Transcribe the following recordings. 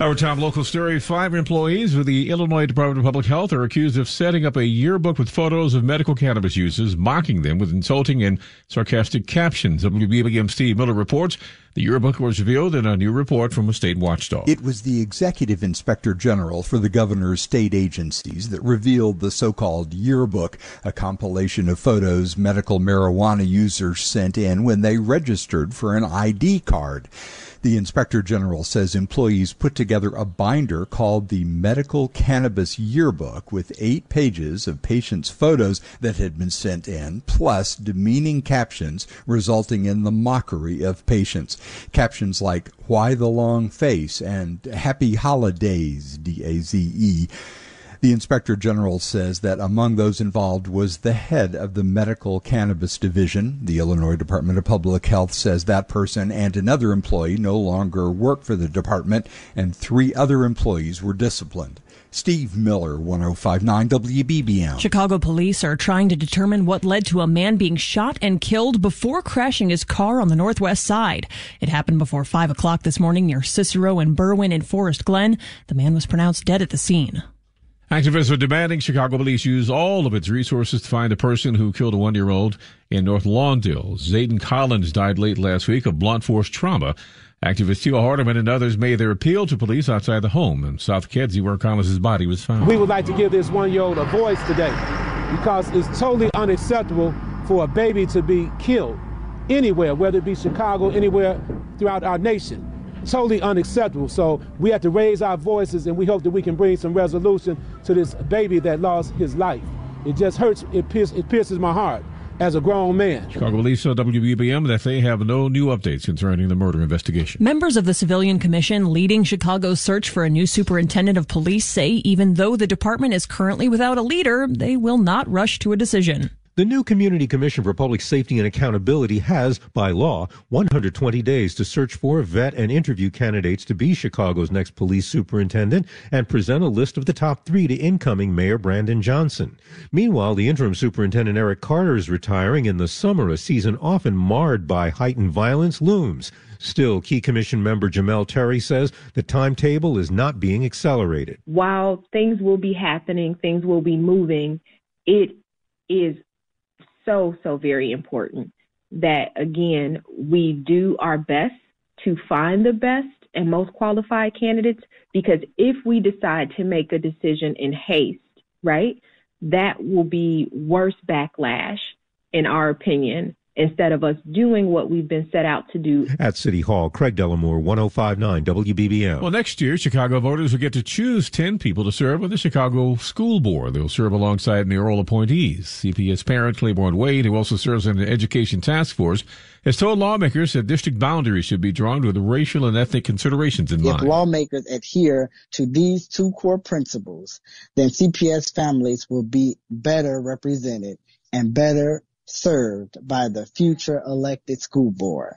Our top local story five employees with the Illinois Department of Public Health are accused of setting up a yearbook with photos of medical cannabis users, mocking them with insulting and sarcastic captions. WBBM Steve Miller reports the yearbook was revealed in a new report from a state watchdog. It was the executive inspector general for the governor's state agencies that revealed the so called yearbook, a compilation of photos medical marijuana users sent in when they registered for an ID card. The inspector general says employees put together a binder called the Medical Cannabis Yearbook with eight pages of patients' photos that had been sent in, plus demeaning captions resulting in the mockery of patients. Captions like, Why the Long Face and Happy Holidays, D A Z E. The Inspector General says that among those involved was the head of the Medical Cannabis Division. The Illinois Department of Public Health says that person and another employee no longer work for the department, and three other employees were disciplined. Steve Miller, 1059 WBBM. Chicago police are trying to determine what led to a man being shot and killed before crashing his car on the northwest side. It happened before 5 o'clock this morning near Cicero and Berwyn in Forest Glen. The man was pronounced dead at the scene. Activists are demanding Chicago police use all of its resources to find the person who killed a one year old in North Lawndale. Zayden Collins died late last week of blunt force trauma. Activist Tio Hardiman and others made their appeal to police outside the home in South Kedzie where Collins' body was found. We would like to give this one year old a voice today because it's totally unacceptable for a baby to be killed anywhere, whether it be Chicago, anywhere throughout our nation totally unacceptable. So we have to raise our voices, and we hope that we can bring some resolution to this baby that lost his life. It just hurts. It, pierces, it pierces my heart as a grown man. Chicago Police uh, told WBBM that they have no new updates concerning the murder investigation. Members of the Civilian Commission leading Chicago's search for a new superintendent of police say even though the department is currently without a leader, they will not rush to a decision. The new Community Commission for Public Safety and Accountability has, by law, 120 days to search for, vet, and interview candidates to be Chicago's next police superintendent and present a list of the top three to incoming Mayor Brandon Johnson. Meanwhile, the interim superintendent Eric Carter is retiring in the summer, a season often marred by heightened violence looms. Still, key commission member Remel Terry says the timetable is not being accelerated. While things will be happening, things will be moving, it is so, so very important that, again, we do our best to find the best and most qualified candidates because if we decide to make a decision in haste, right, that will be worse backlash, in our opinion, instead of us doing what we've been set out to do. At City Hall, Craig Dellimore, 1059 WBBM. Well, next year, Chicago voters will get to choose 10 people to serve on the Chicago School Board. They'll serve alongside mayoral appointees. CPS parent Claiborne Wade, who also serves on the Education Task Force, has told lawmakers that district boundaries should be drawn with racial and ethnic considerations in if mind. If lawmakers adhere to these two core principles, then CPS families will be better represented and better served by the future elected school board,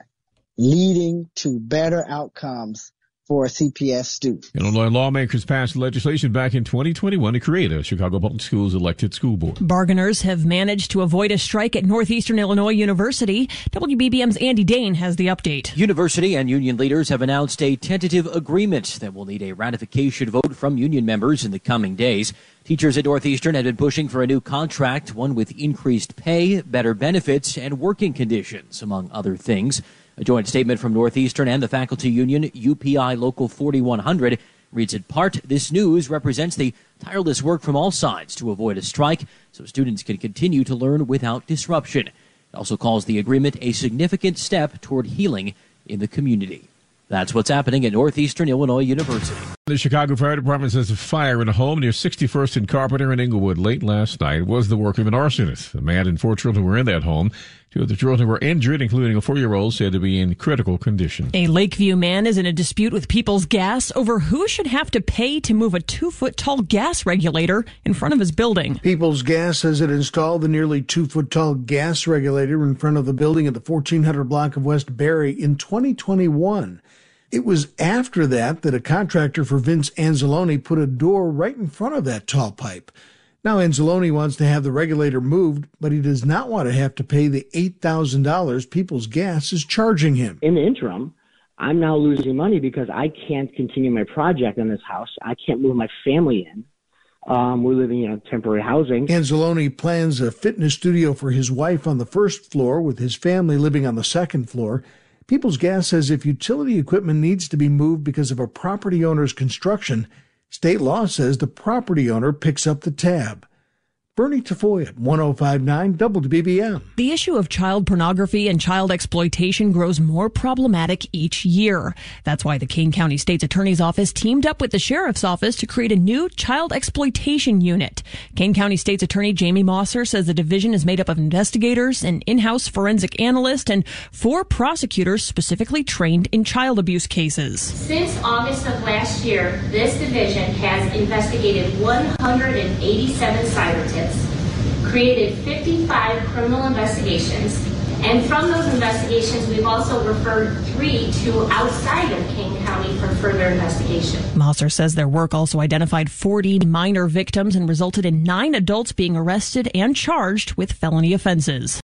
leading to better outcomes for a CPS students. Illinois lawmakers passed legislation back in 2021 to create a Chicago Public Schools elected school board. Bargainers have managed to avoid a strike at Northeastern Illinois University. WBBM's Andy Dahn has the update. University and union leaders have announced a tentative agreement that will need a ratification vote from union members in the coming days. Teachers at Northeastern had been pushing for a new contract, one with increased pay, better benefits, and working conditions, among other things. A joint statement from Northeastern and the faculty union, UPI Local 4100, reads in part This news represents the tireless work from all sides to avoid a strike so students can continue to learn without disruption. It also calls the agreement a significant step toward healing in the community. That's what's happening at Northeastern Illinois University. The Chicago Fire Department says a fire in a home near 61st and Carpenter in Englewood late last night was the work of an arsonist. A man and four children were in that home. Two of the children were injured, including a four-year-old said to be in critical condition. A Lakeview man is in a dispute with People's Gas over who should have to pay to move a two-foot tall gas regulator in front of his building. People's Gas says it installed the nearly two-foot tall gas regulator in front of the building at the 1400 block of West Barry in 2021. It was after that that a contractor for Vince Anzalone put a door right in front of that tall pipe. Now Anzalone wants to have the regulator moved, but he does not want to have to pay the $8,000 People's Gas is charging him. In the interim, I'm now losing money because I can't continue my project in this house. I can't move my family in. Um, we're living in temporary housing. Anzalone plans a fitness studio for his wife on the first floor, with his family living on the second floor. People's Gas says if utility equipment needs to be moved because of a property owner's construction, state law says the property owner picks up the tab. Bernie Tafoya, 1059 WBBM. The issue of child pornography and child exploitation grows more problematic each year. That's why the Kane County State's Attorney's Office teamed up with the Sheriff's Office to create a new child exploitation unit. Kane County State's Attorney Jamie Mosser says the division is made up of investigators, an in-house forensic analyst, and four prosecutors specifically trained in child abuse cases. Since August of last year, this division has investigated 187 cyber created 55 criminal investigations, and from those investigations, we've also referred three to outside of Kane County for further investigation. Mosser says their work also identified 40 minor victims and resulted in nine adults being arrested and charged with felony offenses.